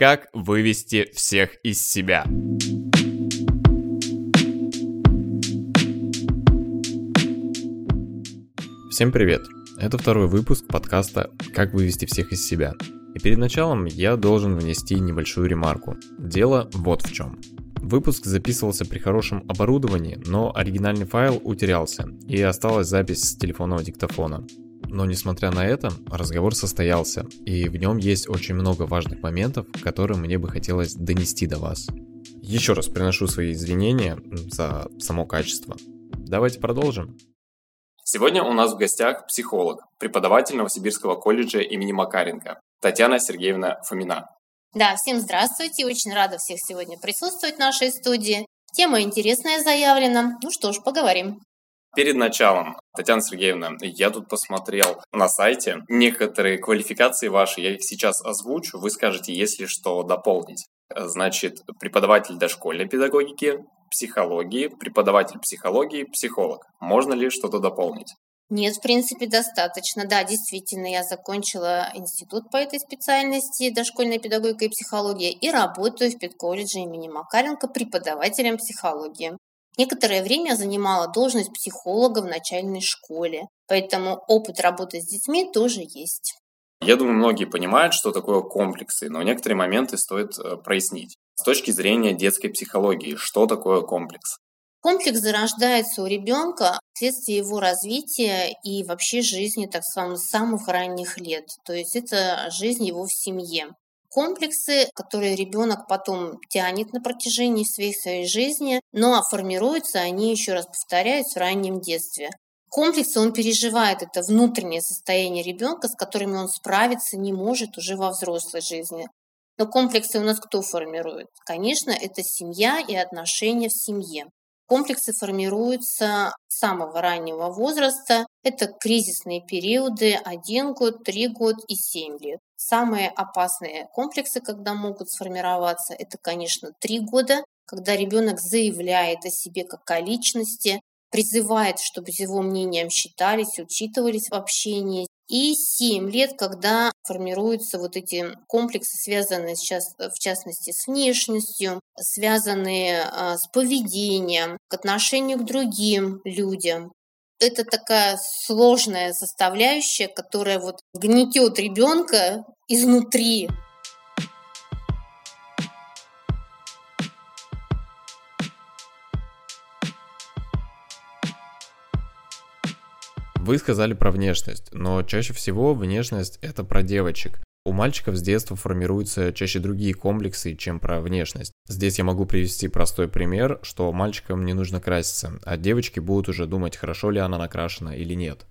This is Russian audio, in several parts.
Как вывести всех из себя? Всем привет! Это второй выпуск подкаста «Как вывести всех из себя». И перед началом я должен внести небольшую ремарку. Дело вот в чем. Выпуск записывался при хорошем оборудовании, но оригинальный файл утерялся, и осталась запись с телефонного диктофона. Но несмотря на это, разговор состоялся, и в нем есть очень много важных моментов, которые мне бы хотелось донести до вас. Еще раз приношу свои извинения за само качество. Давайте продолжим. Сегодня у нас в гостях психолог, преподаватель Новосибирского колледжа имени Макаренко, Татьяна Сергеевна Фомина. Да, всем здравствуйте. Очень рада всех сегодня присутствовать в нашей студии. Тема интересная заявлена. Ну что ж, поговорим. Перед началом, Татьяна Сергеевна, я тут посмотрел на сайте некоторые квалификации ваши, я их сейчас озвучу, вы скажете, если что дополнить. Значит, преподаватель дошкольной педагогики, психологии, преподаватель психологии, психолог. Можно ли что-то дополнить? Нет, в принципе, достаточно. Да, действительно, я закончила институт по этой специальности, дошкольная педагогика и психология, и работаю в педколледже имени Макаренко преподавателем психологии. Некоторое время я занимала должность психолога в начальной школе, поэтому опыт работы с детьми тоже есть. Я думаю, многие понимают, что такое комплексы, но некоторые моменты стоит э, прояснить. С точки зрения детской психологии, что такое комплекс? Комплекс зарождается у ребенка вследствие его развития и вообще жизни, так с самых ранних лет. То есть это жизнь его в семье. Комплексы, которые ребенок потом тянет на протяжении всей своей жизни, но формируются они, еще раз повторяю, в раннем детстве. Комплексы он переживает это внутреннее состояние ребенка, с которыми он справиться не может уже во взрослой жизни. Но комплексы у нас кто формирует? Конечно, это семья и отношения в семье. Комплексы формируются с самого раннего возраста. Это кризисные периоды 1 год, 3 год и 7 лет. Самые опасные комплексы, когда могут сформироваться, это, конечно, 3 года, когда ребенок заявляет о себе как о личности, призывает, чтобы его мнением считались, учитывались в общении, и 7 лет, когда формируются вот эти комплексы, связанные сейчас, в частности с внешностью, связанные а, с поведением, к отношению к другим людям. Это такая сложная составляющая, которая вот гнетет ребенка изнутри. Вы сказали про внешность, но чаще всего внешность это про девочек. У мальчиков с детства формируются чаще другие комплексы, чем про внешность. Здесь я могу привести простой пример, что мальчикам не нужно краситься, а девочки будут уже думать, хорошо ли она накрашена или нет.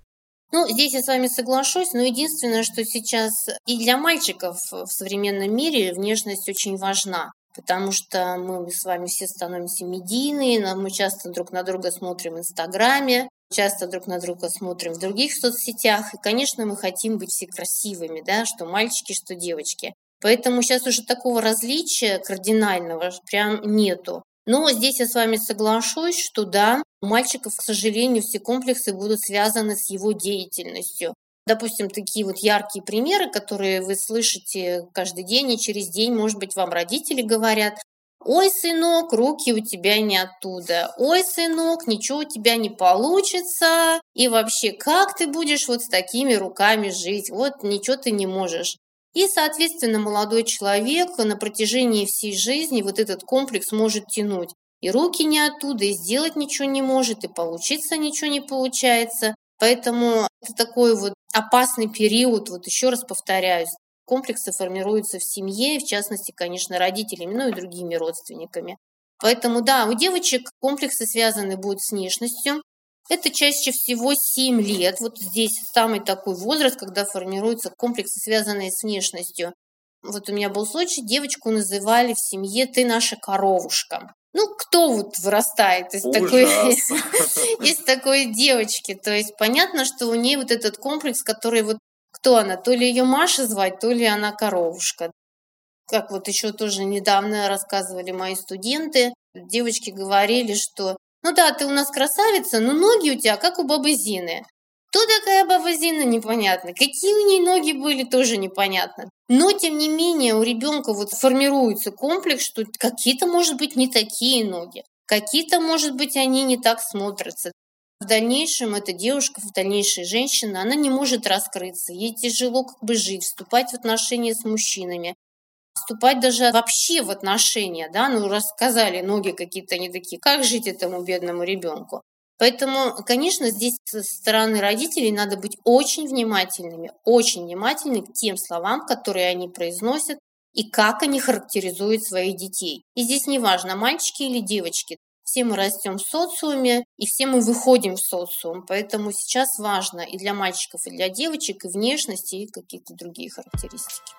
Ну, здесь я с вами соглашусь, но единственное, что сейчас и для мальчиков в современном мире внешность очень важна потому что мы с вами все становимся медийные, мы часто друг на друга смотрим в Инстаграме, часто друг на друга смотрим в других соцсетях, и, конечно, мы хотим быть все красивыми, да, что мальчики, что девочки. Поэтому сейчас уже такого различия кардинального прям нету. Но здесь я с вами соглашусь, что да, у мальчиков, к сожалению, все комплексы будут связаны с его деятельностью. Допустим, такие вот яркие примеры, которые вы слышите каждый день и через день, может быть, вам родители говорят, Ой, сынок, руки у тебя не оттуда. Ой, сынок, ничего у тебя не получится. И вообще, как ты будешь вот с такими руками жить? Вот ничего ты не можешь. И, соответственно, молодой человек на протяжении всей жизни вот этот комплекс может тянуть. И руки не оттуда, и сделать ничего не может, и получиться ничего не получается. Поэтому это такой вот опасный период, вот еще раз повторяюсь, комплексы формируются в семье, в частности, конечно, родителями, ну и другими родственниками. Поэтому, да, у девочек комплексы связаны будут с внешностью. Это чаще всего 7 лет. Вот здесь самый такой возраст, когда формируются комплексы, связанные с внешностью. Вот у меня был случай, девочку называли в семье «ты наша коровушка». Ну, кто вот вырастает из такой, из такой девочки? То есть понятно, что у нее вот этот комплекс, который вот кто она? То ли ее Маша звать, то ли она коровушка. Как вот еще тоже недавно рассказывали мои студенты, девочки говорили, что ну да, ты у нас красавица, но ноги у тебя как у бабы Зины. Кто такая баба Зина, непонятно. Какие у нее ноги были, тоже непонятно. Но, тем не менее, у ребенка вот формируется комплекс, что какие-то, может быть, не такие ноги. Какие-то, может быть, они не так смотрятся. В дальнейшем эта девушка, в дальнейшей женщина, она не может раскрыться. Ей тяжело как бы жить, вступать в отношения с мужчинами вступать даже вообще в отношения, да, ну рассказали ноги какие-то не такие, как жить этому бедному ребенку. Поэтому, конечно, здесь со стороны родителей надо быть очень внимательными, очень внимательными к тем словам, которые они произносят и как они характеризуют своих детей. И здесь не важно, мальчики или девочки, все мы растем в социуме, и все мы выходим в социум. Поэтому сейчас важно и для мальчиков, и для девочек, и внешность, и какие-то другие характеристики.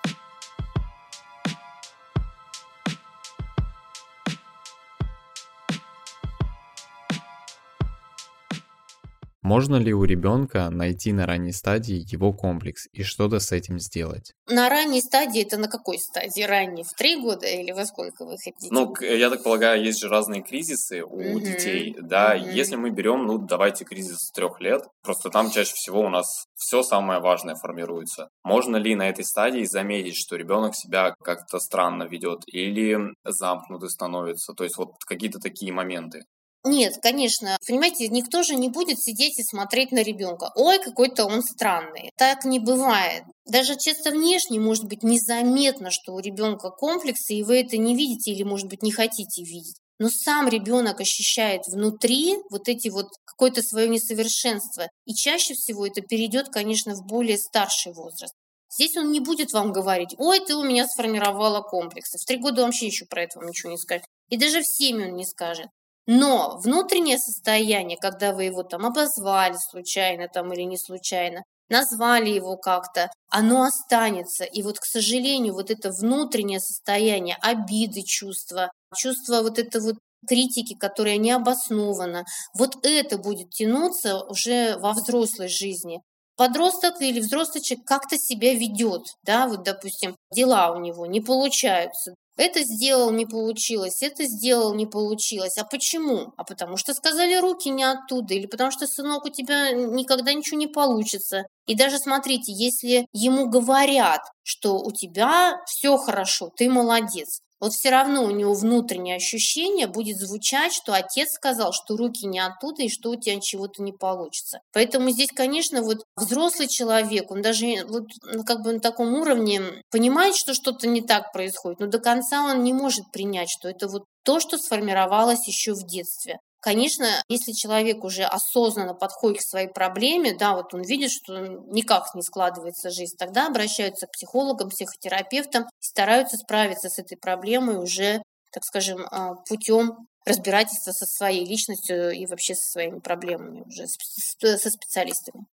Можно ли у ребенка найти на ранней стадии его комплекс и что-то с этим сделать? На ранней стадии это на какой стадии? Ранней в три года или во сколько вы хотите? Ну, я так полагаю, есть же разные кризисы у mm-hmm. детей, да. Mm-hmm. Если мы берем, ну, давайте кризис с трех лет, просто там чаще всего у нас все самое важное формируется. Можно ли на этой стадии заметить, что ребенок себя как-то странно ведет или замкнутый становится? То есть вот какие-то такие моменты. Нет, конечно. Понимаете, никто же не будет сидеть и смотреть на ребенка. Ой, какой-то он странный. Так не бывает. Даже чисто внешне может быть незаметно, что у ребенка комплексы, и вы это не видите или, может быть, не хотите видеть. Но сам ребенок ощущает внутри вот эти вот какое-то свое несовершенство. И чаще всего это перейдет, конечно, в более старший возраст. Здесь он не будет вам говорить, ой, ты у меня сформировала комплексы. В три года вообще еще про это вам ничего не скажет. И даже в семь он не скажет. Но внутреннее состояние, когда вы его там обозвали случайно там или не случайно, назвали его как-то, оно останется. И вот, к сожалению, вот это внутреннее состояние обиды, чувства, чувство вот это вот критики, которая не обоснована, вот это будет тянуться уже во взрослой жизни. Подросток или взрослый человек как-то себя ведет, да, вот, допустим, дела у него не получаются, это сделал, не получилось, это сделал, не получилось. А почему? А потому что сказали руки не оттуда, или потому что, сынок, у тебя никогда ничего не получится. И даже смотрите, если ему говорят, что у тебя все хорошо, ты молодец, вот все равно у него внутреннее ощущение будет звучать, что отец сказал, что руки не оттуда и что у тебя чего-то не получится. Поэтому здесь, конечно, вот взрослый человек, он даже вот ну, как бы на таком уровне понимает, что что-то не так происходит, но до конца он не может принять, что это вот то, что сформировалось еще в детстве. Конечно, если человек уже осознанно подходит к своей проблеме, да, вот он видит, что никак не складывается жизнь, тогда обращаются к психологам, психотерапевтам и стараются справиться с этой проблемой уже, так скажем, а, путем разбирательства со своей личностью и вообще со своими проблемами уже со специалистами.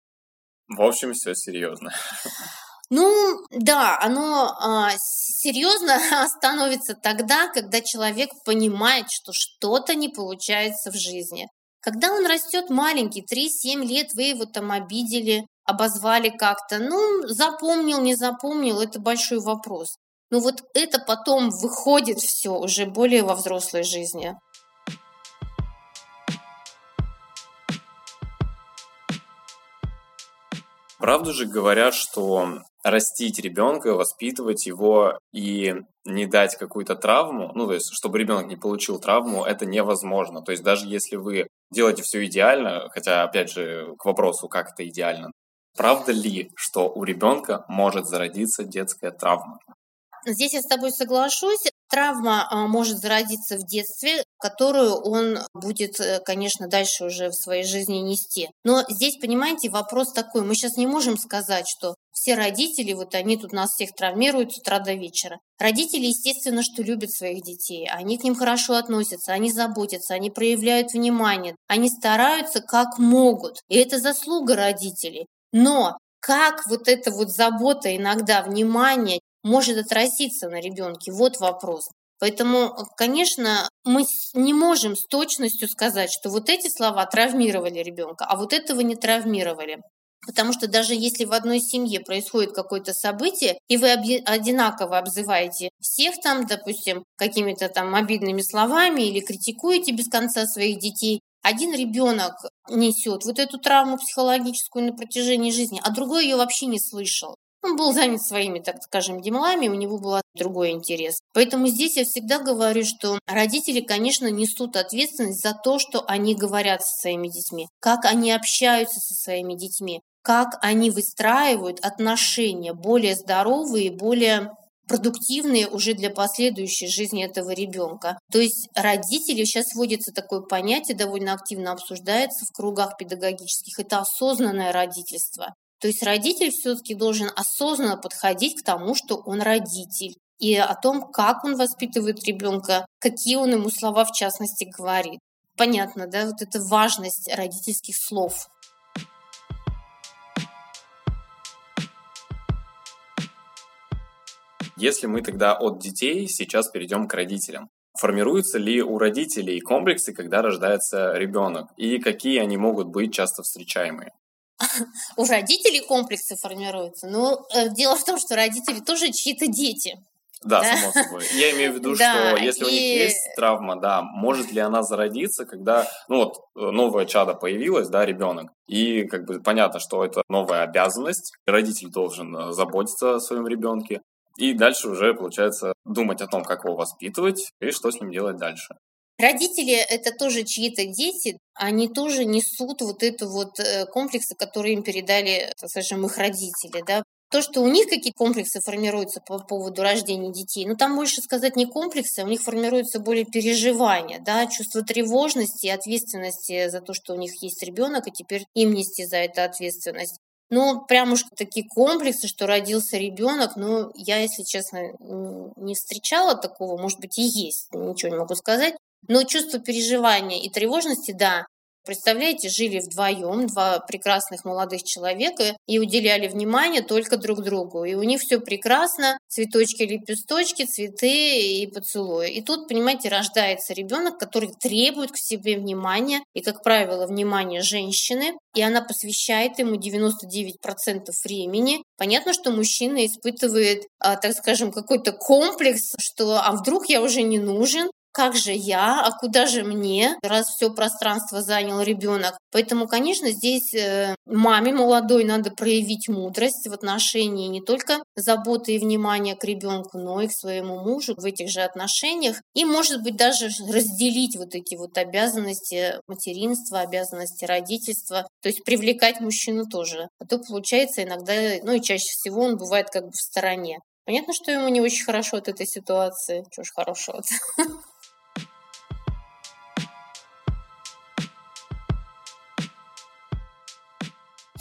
В общем, все серьезно. Ну, да, оно а, серьезно становится тогда, когда человек понимает, что что-то не получается в жизни. Когда он растет маленький, 3-7 лет, вы его там обидели, обозвали как-то, ну, запомнил, не запомнил, это большой вопрос. Но вот это потом выходит все уже более во взрослой жизни. Правду же говорят, что растить ребенка, воспитывать его и не дать какую-то травму, ну, то есть, чтобы ребенок не получил травму, это невозможно. То есть, даже если вы делаете все идеально, хотя, опять же, к вопросу, как это идеально, правда ли, что у ребенка может зародиться детская травма? Здесь я с тобой соглашусь. Травма а, может зародиться в детстве, которую он будет, э, конечно, дальше уже в своей жизни нести. Но здесь, понимаете, вопрос такой. Мы сейчас не можем сказать, что все родители, вот они тут нас всех травмируют с утра до вечера. Родители, естественно, что любят своих детей. Они к ним хорошо относятся, они заботятся, они проявляют внимание, они стараются как могут. И это заслуга родителей. Но как вот эта вот забота, иногда внимание может отразиться на ребенке? Вот вопрос. Поэтому, конечно, мы не можем с точностью сказать, что вот эти слова травмировали ребенка, а вот этого не травмировали. Потому что даже если в одной семье происходит какое-то событие, и вы одинаково обзываете всех там, допустим, какими-то там обидными словами или критикуете без конца своих детей, один ребенок несет вот эту травму психологическую на протяжении жизни, а другой ее вообще не слышал. Он был занят своими, так скажем, делами, у него был другой интерес. Поэтому здесь я всегда говорю, что родители, конечно, несут ответственность за то, что они говорят со своими детьми, как они общаются со своими детьми, как они выстраивают отношения более здоровые, более продуктивные уже для последующей жизни этого ребенка. То есть родители, сейчас вводится такое понятие, довольно активно обсуждается в кругах педагогических, это осознанное родительство. То есть родитель все-таки должен осознанно подходить к тому, что он родитель, и о том, как он воспитывает ребенка, какие он ему слова в частности говорит. Понятно, да, вот это важность родительских слов. Если мы тогда от детей сейчас перейдем к родителям. Формируются ли у родителей комплексы, когда рождается ребенок? И какие они могут быть часто встречаемые? У родителей комплексы формируются. Но э, дело в том, что родители тоже чьи-то дети. Да, да, само собой. Я имею в виду, да, что если и... у них есть травма, да, может ли она зародиться, когда, ну вот, э, новое чадо появилось, да, ребенок, и как бы понятно, что это новая обязанность, родитель должен э, заботиться о своем ребенке, и дальше уже, получается, думать о том, как его воспитывать и что с ним делать дальше. Родители – это тоже чьи-то дети, они тоже несут вот эту вот э, комплексы, которые им передали, скажем, их родители, да. То, что у них какие комплексы формируются по поводу рождения детей, ну там больше сказать не комплексы, а у них формируются более переживания, да, чувство тревожности и ответственности за то, что у них есть ребенок, и теперь им нести за это ответственность. Ну, прям уж такие комплексы, что родился ребенок, ну, я, если честно, не встречала такого, может быть, и есть, ничего не могу сказать. Но чувство переживания и тревожности, да, Представляете, жили вдвоем, два прекрасных молодых человека, и уделяли внимание только друг другу. И у них все прекрасно, цветочки, лепесточки, цветы и поцелуи. И тут, понимаете, рождается ребенок, который требует к себе внимания, и, как правило, внимание женщины, и она посвящает ему 99% времени. Понятно, что мужчина испытывает, а, так скажем, какой-то комплекс, что а вдруг я уже не нужен, как же я, а куда же мне, раз все пространство занял ребенок. Поэтому, конечно, здесь э, маме молодой надо проявить мудрость в отношении не только заботы и внимания к ребенку, но и к своему мужу в этих же отношениях. И, может быть, даже разделить вот эти вот обязанности материнства, обязанности родительства, то есть привлекать мужчину тоже. А то получается иногда, ну и чаще всего он бывает как бы в стороне. Понятно, что ему не очень хорошо от этой ситуации. Чего ж хорошо-то.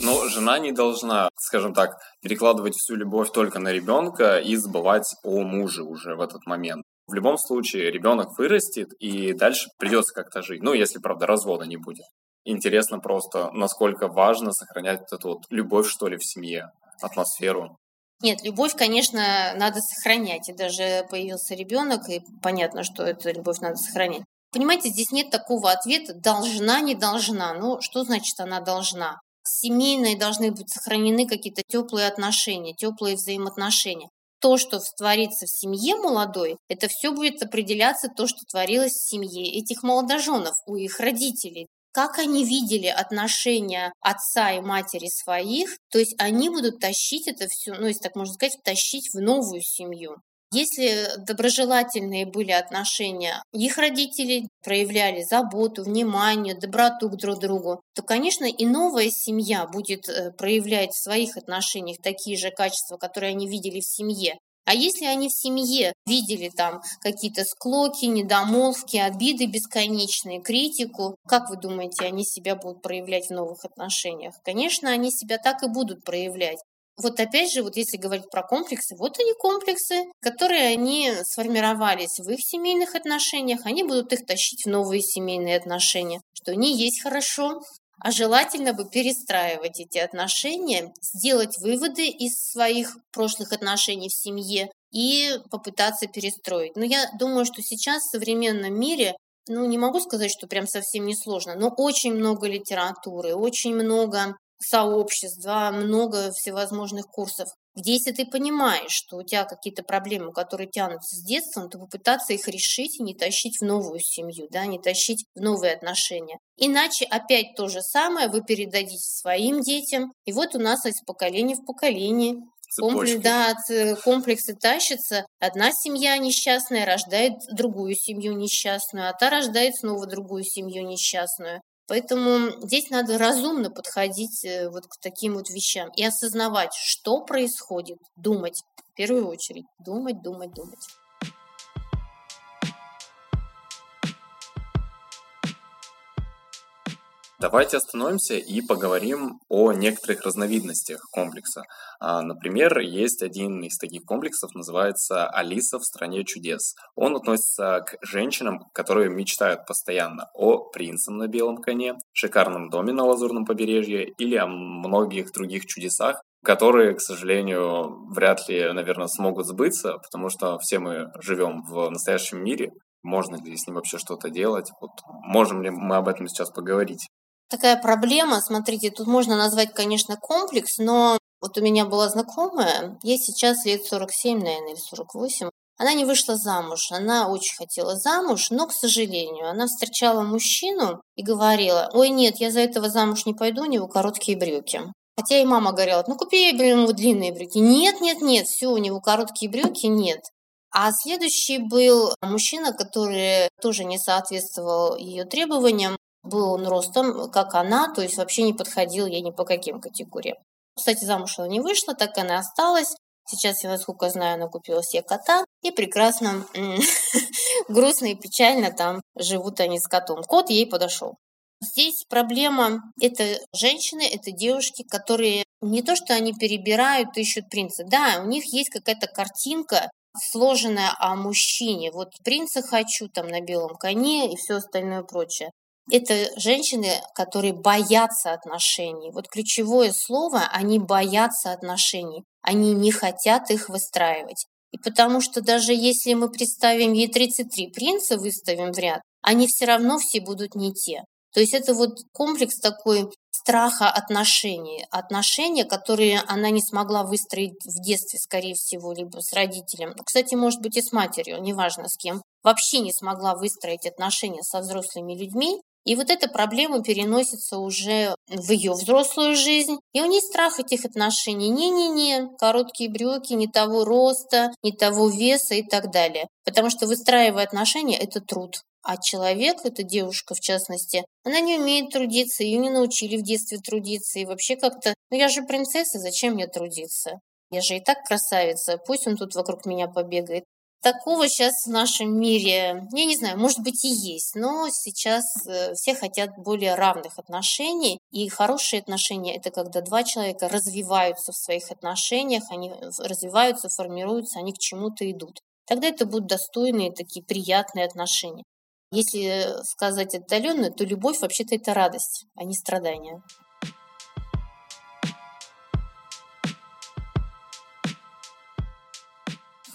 Но жена не должна, скажем так, перекладывать всю любовь только на ребенка и забывать о муже уже в этот момент. В любом случае, ребенок вырастет и дальше придется как-то жить. Ну, если, правда, развода не будет. Интересно просто, насколько важно сохранять эту вот любовь, что ли, в семье, атмосферу. Нет, любовь, конечно, надо сохранять. И даже появился ребенок, и понятно, что эту любовь надо сохранять. Понимаете, здесь нет такого ответа «должна, не должна». Ну, что значит она должна? Семейной должны быть сохранены какие-то теплые отношения, теплые взаимоотношения. То, что творится в семье молодой, это все будет определяться то, что творилось в семье этих молодоженов, у их родителей. Как они видели отношения отца и матери своих, то есть они будут тащить это все, ну, если так можно сказать, тащить в новую семью. Если доброжелательные были отношения их родителей, проявляли заботу, внимание, доброту к друг другу, то, конечно, и новая семья будет э, проявлять в своих отношениях такие же качества, которые они видели в семье. А если они в семье видели там какие-то склоки, недомолвки, обиды бесконечные, критику, как вы думаете, они себя будут проявлять в новых отношениях? Конечно, они себя так и будут проявлять. Вот опять же, вот если говорить про комплексы, вот они комплексы, которые они сформировались в их семейных отношениях, они будут их тащить в новые семейные отношения, что они есть хорошо, а желательно бы перестраивать эти отношения, сделать выводы из своих прошлых отношений в семье и попытаться перестроить. Но я думаю, что сейчас в современном мире ну, не могу сказать, что прям совсем не сложно, но очень много литературы, очень много сообществ, да, много всевозможных курсов. где если ты понимаешь, что у тебя какие-то проблемы, которые тянутся с детства, то попытаться их решить и не тащить в новую семью, да, не тащить в новые отношения. Иначе опять то же самое вы передадите своим детям, и вот у нас из поколения в поколение Комплекс, да, комплексы тащатся. Одна семья несчастная рождает другую семью несчастную, а та рождает снова другую семью несчастную. Поэтому здесь надо разумно подходить э, вот к таким вот вещам и осознавать, что происходит, думать, в первую очередь, думать, думать, думать. Давайте остановимся и поговорим о некоторых разновидностях комплекса. А, например, есть один из таких комплексов, называется «Алиса в стране чудес». Он относится к женщинам, которые мечтают постоянно о принце на белом коне, шикарном доме на лазурном побережье или о многих других чудесах, которые, к сожалению, вряд ли, наверное, смогут сбыться, потому что все мы живем в настоящем мире, можно ли с ним вообще что-то делать. Вот можем ли мы об этом сейчас поговорить? Такая проблема. Смотрите, тут можно назвать, конечно, комплекс, но вот у меня была знакомая, ей сейчас лет 47, наверное, или 48. Она не вышла замуж, она очень хотела замуж, но, к сожалению, она встречала мужчину и говорила, ой, нет, я за этого замуж не пойду, у него короткие брюки. Хотя и мама говорила, ну купи ему длинные брюки. Нет, нет, нет, все, у него короткие брюки, нет. А следующий был мужчина, который тоже не соответствовал ее требованиям был он ростом, как она, то есть вообще не подходил ей ни по каким категориям. Кстати, замуж она не вышла, так она и осталась. Сейчас, я насколько знаю, она купила себе кота и прекрасно, грустно и печально там живут они с котом. Кот ей подошел. Здесь проблема – это женщины, это девушки, которые не то, что они перебирают, ищут принца. Да, у них есть какая-то картинка, сложенная о мужчине. Вот принца хочу там на белом коне и все остальное прочее это женщины, которые боятся отношений. Вот ключевое слово, они боятся отношений. Они не хотят их выстраивать. И потому что даже если мы представим ей 33 принца, выставим в ряд, они все равно все будут не те. То есть это вот комплекс такой страха отношений. Отношения, которые она не смогла выстроить в детстве, скорее всего, либо с родителем. Кстати, может быть и с матерью, неважно с кем. Вообще не смогла выстроить отношения со взрослыми людьми. И вот эта проблема переносится уже в ее взрослую жизнь. И у нее страх этих отношений. Не-не-не, короткие брюки, не того роста, не того веса и так далее. Потому что выстраивая отношения – это труд. А человек, эта девушка в частности, она не умеет трудиться, ее не научили в детстве трудиться. И вообще как-то, ну я же принцесса, зачем мне трудиться? Я же и так красавица, пусть он тут вокруг меня побегает. Такого сейчас в нашем мире, я не знаю, может быть и есть, но сейчас э, все хотят более равных отношений. И хорошие отношения – это когда два человека развиваются в своих отношениях, они развиваются, формируются, они к чему-то идут. Тогда это будут достойные, такие приятные отношения. Если сказать отдаленно, то любовь вообще-то это радость, а не страдание.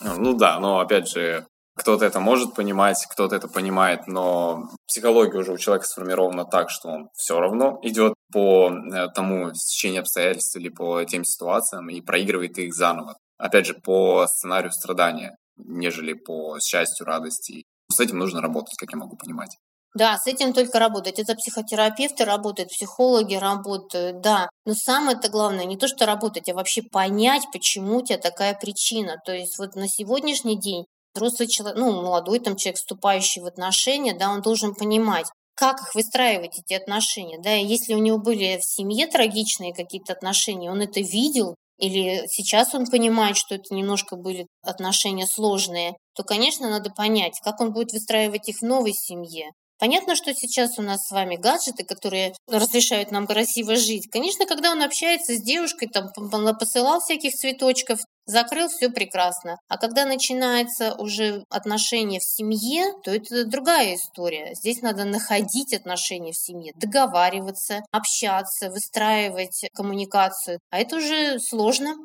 Ну да, но опять же, кто-то это может понимать, кто-то это понимает, но психология уже у человека сформирована так, что он все равно идет по э, тому стечению обстоятельств или по тем ситуациям и проигрывает их заново. Опять же, по сценарию страдания, нежели по счастью, радости. С этим нужно работать, как я могу понимать. Да, с этим только работать. Это психотерапевты работают, психологи работают, да. Но самое-то главное не то, что работать, а вообще понять, почему у тебя такая причина. То есть вот на сегодняшний день взрослый человек, ну, молодой там человек, вступающий в отношения, да, он должен понимать, как их выстраивать, эти отношения, да, и если у него были в семье трагичные какие-то отношения, он это видел, или сейчас он понимает, что это немножко были отношения сложные, то, конечно, надо понять, как он будет выстраивать их в новой семье. Понятно, что сейчас у нас с вами гаджеты, которые разрешают нам красиво жить. Конечно, когда он общается с девушкой, там посылал всяких цветочков, закрыл, все прекрасно. А когда начинается уже отношения в семье, то это другая история. Здесь надо находить отношения в семье, договариваться, общаться, выстраивать коммуникацию. А это уже сложно.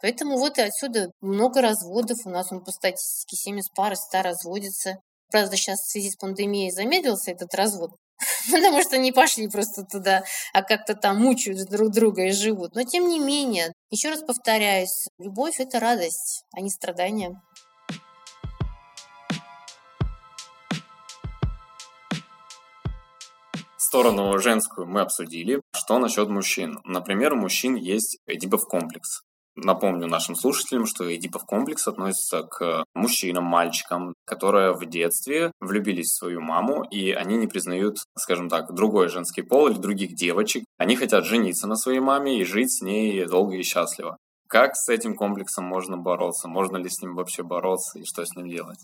Поэтому вот и отсюда много разводов. У нас он по статистике 70 пар 100 разводится. Правда, сейчас в связи с пандемией замедлился этот развод, потому что не пошли просто туда, а как-то там мучают друг друга и живут. Но тем не менее, Еще раз повторяюсь, любовь – это радость, а не страдания. Сторону женскую мы обсудили. Что насчет мужчин? Например, у мужчин есть эдипов комплекс. Напомню нашим слушателям, что Эдипов комплекс относится к мужчинам, мальчикам, которые в детстве влюбились в свою маму, и они не признают, скажем так, другой женский пол или других девочек. Они хотят жениться на своей маме и жить с ней долго и счастливо. Как с этим комплексом можно бороться? Можно ли с ним вообще бороться и что с ним делать?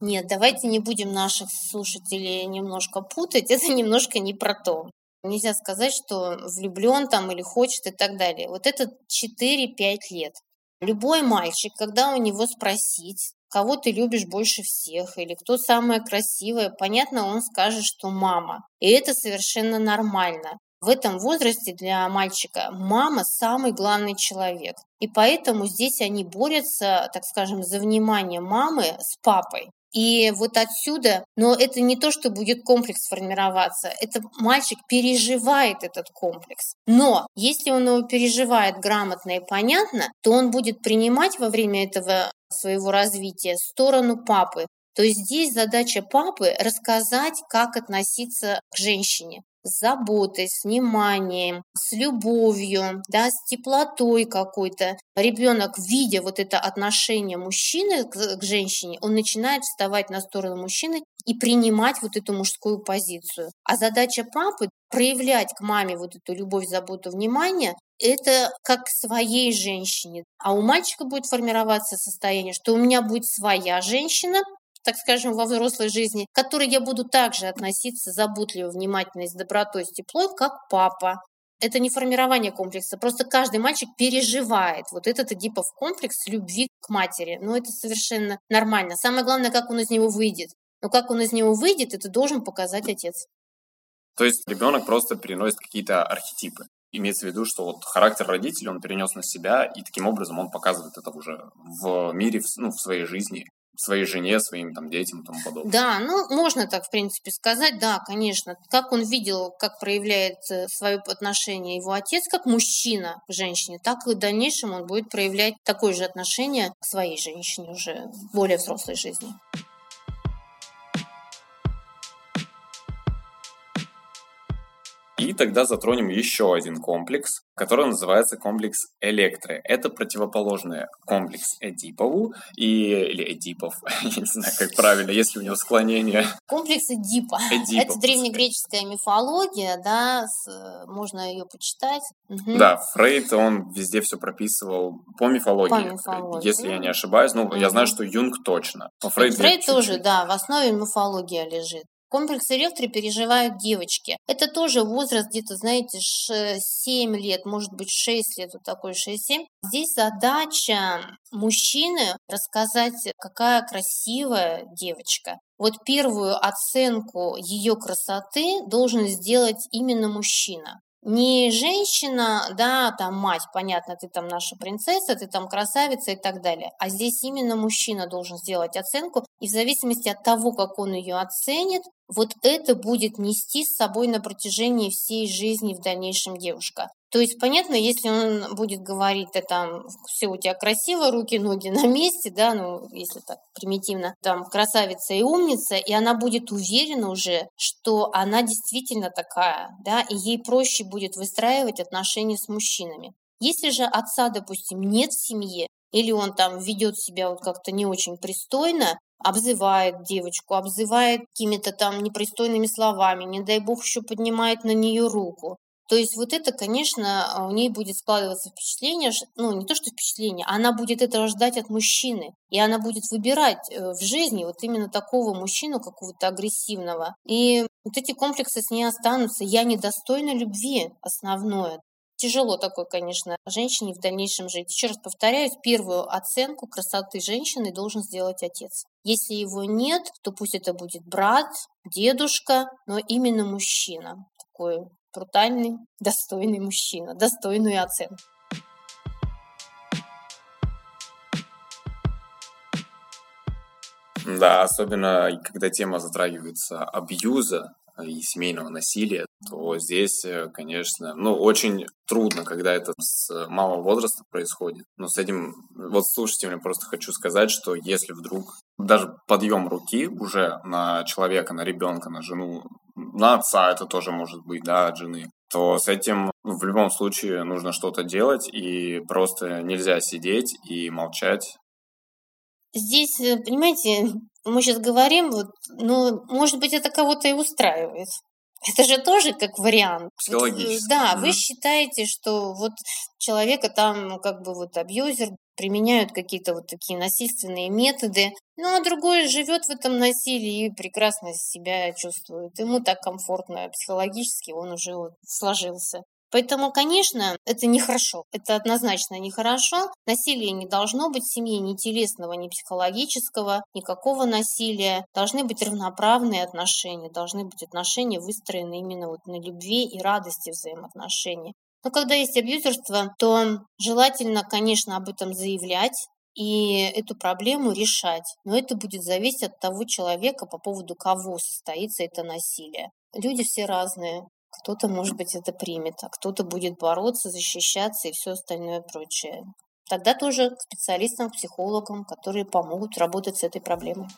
Нет, давайте не будем наших слушателей немножко путать. Это немножко не про то. Нельзя сказать, что влюблен там или хочет и так далее. Вот это 4-5 лет. Любой мальчик, когда у него спросить, кого ты любишь больше всех или кто самая красивая, понятно, он скажет, что мама. И это совершенно нормально. В этом возрасте для мальчика мама самый главный человек. И поэтому здесь они борются, так скажем, за внимание мамы с папой. И вот отсюда, но это не то, что будет комплекс формироваться, это мальчик переживает этот комплекс. Но если он его переживает грамотно и понятно, то он будет принимать во время этого своего развития сторону папы. То есть здесь задача папы рассказать, как относиться к женщине с заботой, с вниманием, с любовью, да, с теплотой какой-то. Ребенок, видя вот это отношение мужчины к, к женщине, он начинает вставать на сторону мужчины и принимать вот эту мужскую позицию. А задача папы проявлять к маме вот эту любовь, заботу, внимание, это как своей женщине. А у мальчика будет формироваться состояние, что у меня будет своя женщина, так скажем, во взрослой жизни, к которой я буду также относиться заботливо, внимательно, с добротой, с теплой, как папа. Это не формирование комплекса, просто каждый мальчик переживает вот этот Эдипов комплекс любви к матери. Но это совершенно нормально. Самое главное, как он из него выйдет. Но как он из него выйдет, это должен показать отец. То есть ребенок просто переносит какие-то архетипы. Имеется в виду, что вот характер родителей он перенес на себя, и таким образом он показывает это уже в мире, ну, в своей жизни своей жене, своим там детям и тому подобное. Да, ну можно так в принципе сказать, да, конечно. Как он видел, как проявляет э, свое отношение его отец как мужчина к женщине, так и в дальнейшем он будет проявлять такое же отношение к своей женщине уже в более взрослой жизни. И тогда затронем еще один комплекс, который называется комплекс Электры. Это противоположный комплекс Эдипову и, или Эдипов, я не знаю, как правильно, если у него склонение. Комплекс Эдипа. Эдипов, Это древнегреческая мифология, да, с, можно ее почитать. Угу. Да, Фрейд, он везде все прописывал по мифологии, по мифологии. если я не ошибаюсь. Ну, угу. я знаю, что Юнг точно. Фрейд, Фрейд тоже, да, в основе мифология лежит. Комплекс электро переживают девочки. Это тоже возраст где-то, знаете, 7 лет, может быть 6 лет, вот такой 6-7. Здесь задача мужчины рассказать, какая красивая девочка. Вот первую оценку ее красоты должен сделать именно мужчина не женщина, да, там мать, понятно, ты там наша принцесса, ты там красавица и так далее, а здесь именно мужчина должен сделать оценку, и в зависимости от того, как он ее оценит, вот это будет нести с собой на протяжении всей жизни в дальнейшем девушка. То есть, понятно, если он будет говорить, да, там, все у тебя красиво, руки, ноги на месте, да, ну, если так примитивно, там, красавица и умница, и она будет уверена уже, что она действительно такая, да, и ей проще будет выстраивать отношения с мужчинами. Если же отца, допустим, нет в семье, или он там ведет себя вот как-то не очень пристойно, обзывает девочку, обзывает какими-то там непристойными словами, не дай бог еще поднимает на нее руку, то есть вот это, конечно, а, у ней будет складываться впечатление, ну не то что впечатление, она будет этого ждать от мужчины. И она будет выбирать э, в жизни вот именно такого мужчину, какого-то агрессивного. И вот эти комплексы с ней останутся. Я недостойна любви, основное. Тяжело такой, конечно, женщине в дальнейшем жить. Еще раз повторяюсь, первую оценку красоты женщины должен сделать отец. Если его нет, то пусть это будет брат, дедушка, но именно мужчина. Такой брутальный, достойный мужчина, достойную оценку. Да, особенно когда тема затрагивается абьюза и семейного насилия. то здесь, э, конечно, ну, очень трудно, когда это с малого возраста происходит. Но с этим, вот слушайте, просто хочу сказать, что если вдруг даже подъем руки уже на человека, на ребенка, на жену, на отца это тоже может быть, да, от жены, то с этим в любом случае нужно что-то делать, и просто нельзя сидеть и молчать. Здесь, э, понимаете, мы сейчас говорим, вот, ну, может быть, это кого-то и устраивает. Это же тоже как вариант. Психологически. Да, вы считаете, что вот человека там ну, как бы вот абьюзер применяют какие-то вот такие насильственные методы, ну а другой живет в этом насилии и прекрасно себя чувствует. Ему так комфортно психологически, он уже вот сложился. Поэтому, конечно, это нехорошо. Это однозначно нехорошо. Насилия не должно быть в семье ни телесного, ни психологического, никакого насилия. Должны быть равноправные отношения, должны быть отношения выстроены именно вот на любви и радости взаимоотношений. Но когда есть абьюзерство, то желательно, конечно, об этом заявлять, и эту проблему решать. Но это будет зависеть от того человека, по поводу кого состоится это насилие. Люди все разные. Кто-то, может быть, это примет, а кто-то будет бороться, защищаться и все остальное прочее. Тогда тоже к специалистам, к психологам, которые помогут работать с этой проблемой.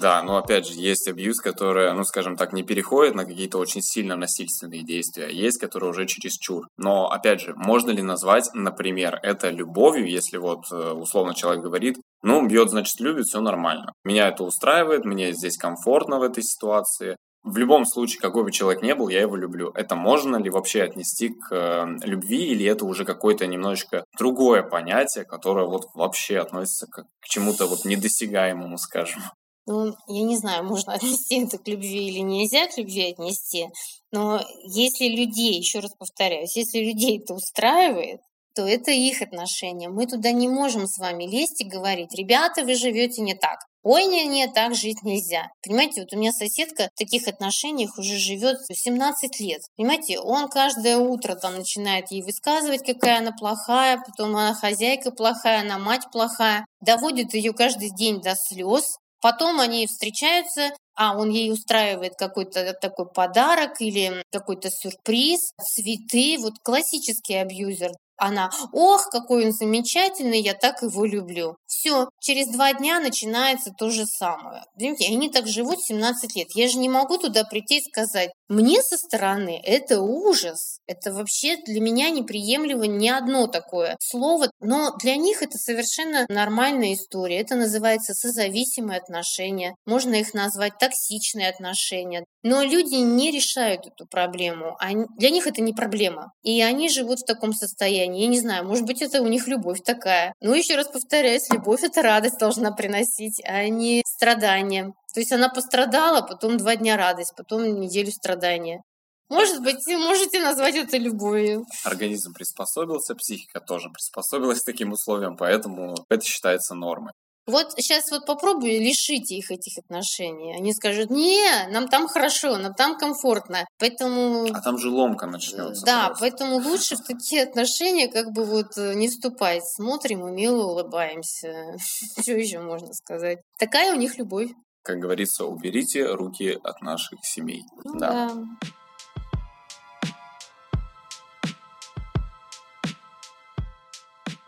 Да, но опять же, есть абьюз, который, ну, скажем так, не переходит на какие-то очень сильно насильственные действия, а есть, которые уже чересчур. Но, опять же, можно ли назвать, например, это любовью, если вот э, условно человек говорит, ну, бьет, значит, любит, все нормально. Меня это устраивает, мне здесь комфортно в этой ситуации. В любом случае, какой бы человек ни был, я его люблю. Это можно ли вообще отнести к э, любви, или это уже какое-то немножечко другое понятие, которое вот вообще относится к, к чему-то вот недосягаемому, скажем? Ну, я не знаю, можно отнести это к любви или нельзя к любви отнести, но если людей, еще раз повторяюсь, если людей это устраивает, то это их отношения. Мы туда не можем с вами лезть и говорить, ребята, вы живете не так. Ой, не, не, так жить нельзя. Понимаете, вот у меня соседка в таких отношениях уже живет 17 лет. Понимаете, он каждое утро там начинает ей высказывать, какая она плохая, потом она хозяйка плохая, она мать плохая, доводит ее каждый день до слез, Потом они встречаются, а он ей устраивает какой-то такой подарок или какой-то сюрприз, цветы, вот классический абьюзер. Она, ох, какой он замечательный, я так его люблю. Все, через два дня начинается то же самое. Понимаете, они так живут 17 лет. Я же не могу туда прийти и сказать, мне со стороны это ужас. Это вообще для меня неприемлемо ни одно такое слово. Но для них это совершенно нормальная история. Это называется созависимые отношения. Можно их назвать токсичные отношения. Но люди не решают эту проблему. Они, для них это не проблема. И они живут в таком состоянии. Я не знаю, может быть, это у них любовь такая. Но еще раз повторяюсь, любовь — это радость должна приносить, а не страдания. То есть она пострадала, потом два дня радость, потом неделю страдания. Может быть, можете назвать это любовью. Организм приспособился, психика тоже приспособилась к таким условиям, поэтому это считается нормой. Вот сейчас вот попробуй лишите их этих отношений. Они скажут, не, нам там хорошо, нам там комфортно. Поэтому... А там же ломка начнется. Да, просто. поэтому лучше в такие отношения как бы вот э, не вступать. Смотрим и мило улыбаемся. Что еще можно сказать? Такая у них любовь. Как говорится, уберите руки от наших семей. Ну, да. да.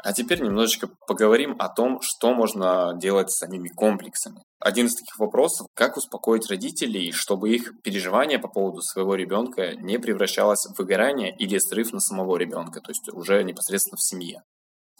А теперь немножечко поговорим о том, что можно делать с самими комплексами. Один из таких вопросов – как успокоить родителей, чтобы их переживание по поводу своего ребенка не превращалось в выгорание или срыв на самого ребенка, то есть уже непосредственно в семье.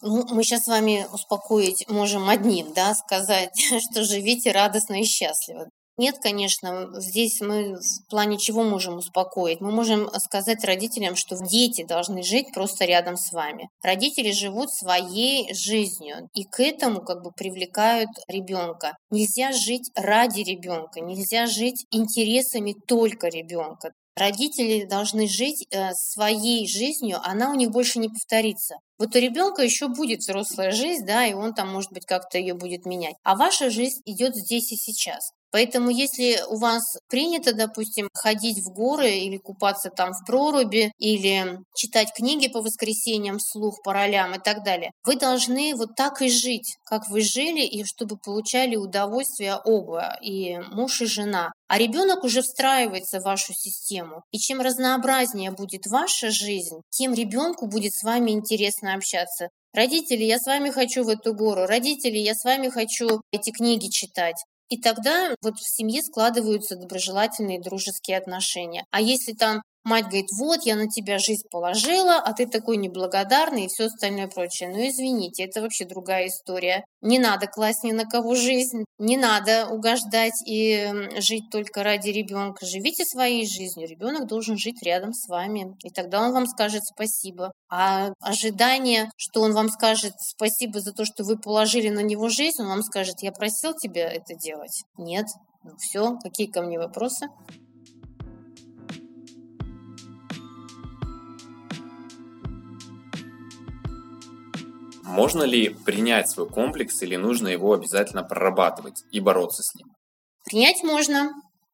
Ну, мы сейчас с вами успокоить можем одним, да, сказать, что живите радостно и счастливо. Нет, конечно, здесь мы в плане чего можем успокоить? Мы можем сказать родителям, что дети должны жить просто рядом с вами. Родители живут своей жизнью и к этому как бы привлекают ребенка. Нельзя жить ради ребенка, нельзя жить интересами только ребенка. Родители должны жить э, своей жизнью, она у них больше не повторится. Вот у ребенка еще будет взрослая жизнь, да, и он там, может быть, как-то ее будет менять. А ваша жизнь идет здесь и сейчас. Поэтому если у вас принято, допустим, ходить в горы или купаться там в проруби, или читать книги по воскресеньям вслух, по ролям и так далее, вы должны вот так и жить, как вы жили, и чтобы получали удовольствие оба, и муж, и жена. А ребенок уже встраивается в вашу систему. И чем разнообразнее будет ваша жизнь, тем ребенку будет с вами интересно общаться. Родители, я с вами хочу в эту гору. Родители, я с вами хочу эти книги читать. И тогда вот в семье складываются доброжелательные дружеские отношения. А если там Мать говорит, вот, я на тебя жизнь положила, а ты такой неблагодарный и все остальное прочее. Ну, извините, это вообще другая история. Не надо класть ни на кого жизнь, не надо угождать и жить только ради ребенка. Живите своей жизнью, ребенок должен жить рядом с вами, и тогда он вам скажет спасибо. А ожидание, что он вам скажет спасибо за то, что вы положили на него жизнь, он вам скажет, я просил тебя это делать. Нет, ну все, какие ко мне вопросы? Можно ли принять свой комплекс или нужно его обязательно прорабатывать и бороться с ним? Принять можно,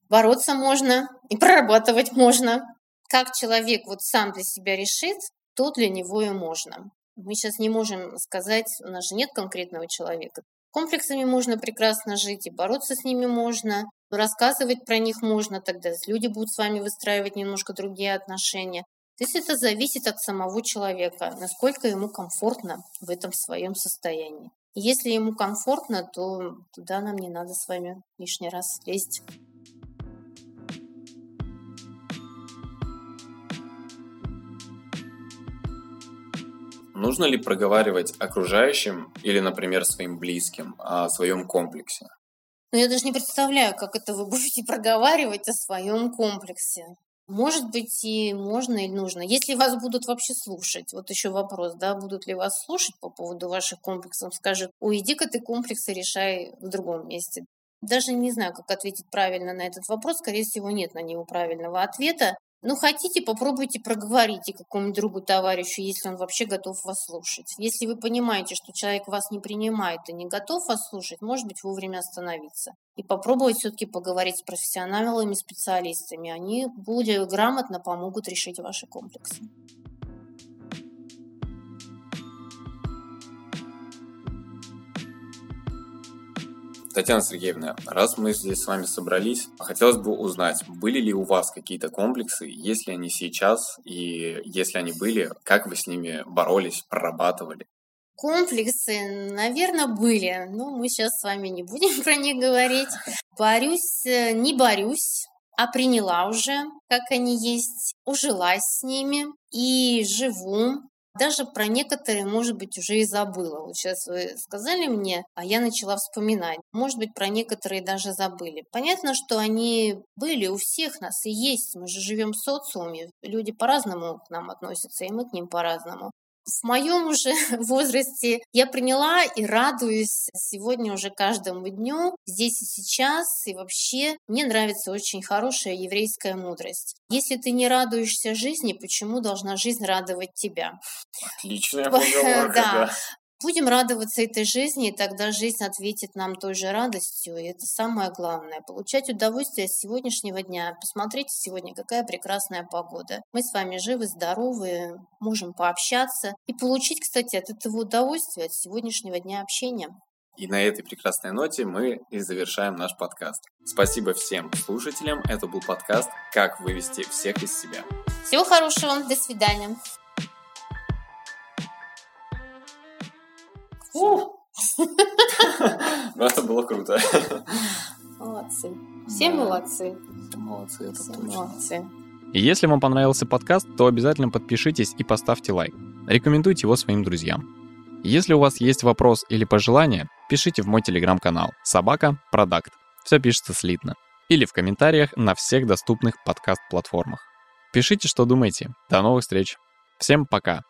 бороться можно и прорабатывать можно. Как человек вот сам для себя решит, то для него и можно. Мы сейчас не можем сказать, у нас же нет конкретного человека. Комплексами можно прекрасно жить, и бороться с ними можно, рассказывать про них можно, тогда люди будут с вами выстраивать немножко другие отношения. То есть это зависит от самого человека, насколько ему комфортно в этом своем состоянии. если ему комфортно, то туда нам не надо с вами лишний раз лезть. Нужно ли проговаривать окружающим или, например, своим близким о своем комплексе? Ну, я даже не представляю, как это вы будете проговаривать о своем комплексе. Может быть, и можно, и нужно. Если вас будут вообще слушать, вот еще вопрос, да, будут ли вас слушать по поводу ваших комплексов, скажут, уйди-ка ты комплексы решай в другом месте. Даже не знаю, как ответить правильно на этот вопрос. Скорее всего, нет на него правильного ответа. Ну, хотите, попробуйте проговорите какому-нибудь другу, товарищу, если он вообще готов вас слушать. Если вы понимаете, что человек вас не принимает и не готов вас слушать, может быть, вовремя остановиться. И попробовать все-таки поговорить с профессионалами, специалистами. Они более грамотно помогут решить ваши комплексы. Татьяна Сергеевна, раз мы здесь с вами собрались, хотелось бы узнать, были ли у вас какие-то комплексы, есть ли они сейчас, и если они были, как вы с ними боролись, прорабатывали? Комплексы, наверное, были, но мы сейчас с вами не будем про них говорить. Борюсь, э, не борюсь, а приняла уже, как они есть, ужилась с ними и живу даже про некоторые, может быть, уже и забыла. Вот сейчас вы сказали мне, а я начала вспоминать. Может быть, про некоторые даже забыли. Понятно, что они были у всех нас и есть. Мы же живем в социуме. Люди по-разному к нам относятся, и мы к ним по-разному в моем уже возрасте я приняла и радуюсь сегодня уже каждому дню, здесь и сейчас. И вообще мне нравится очень хорошая еврейская мудрость. Если ты не радуешься жизни, почему должна жизнь радовать тебя? Отличная поговорка, да. Будем радоваться этой жизни, и тогда жизнь ответит нам той же радостью. И это самое главное. Получать удовольствие с сегодняшнего дня. Посмотрите сегодня, какая прекрасная погода. Мы с вами живы, здоровы, можем пообщаться. И получить, кстати, от этого удовольствия, от сегодняшнего дня общения. И на этой прекрасной ноте мы и завершаем наш подкаст. Спасибо всем слушателям. Это был подкаст «Как вывести всех из себя». Всего хорошего. До свидания. это было круто. Молодцы. Все молодцы. Молодцы, это Все молодцы. И если вам понравился подкаст, то обязательно подпишитесь и поставьте лайк. Рекомендуйте его своим друзьям. Если у вас есть вопрос или пожелание, пишите в мой телеграм-канал «Собака Продакт». Все пишется слитно. Или в комментариях на всех доступных подкаст-платформах. Пишите, что думаете. До новых встреч. Всем пока.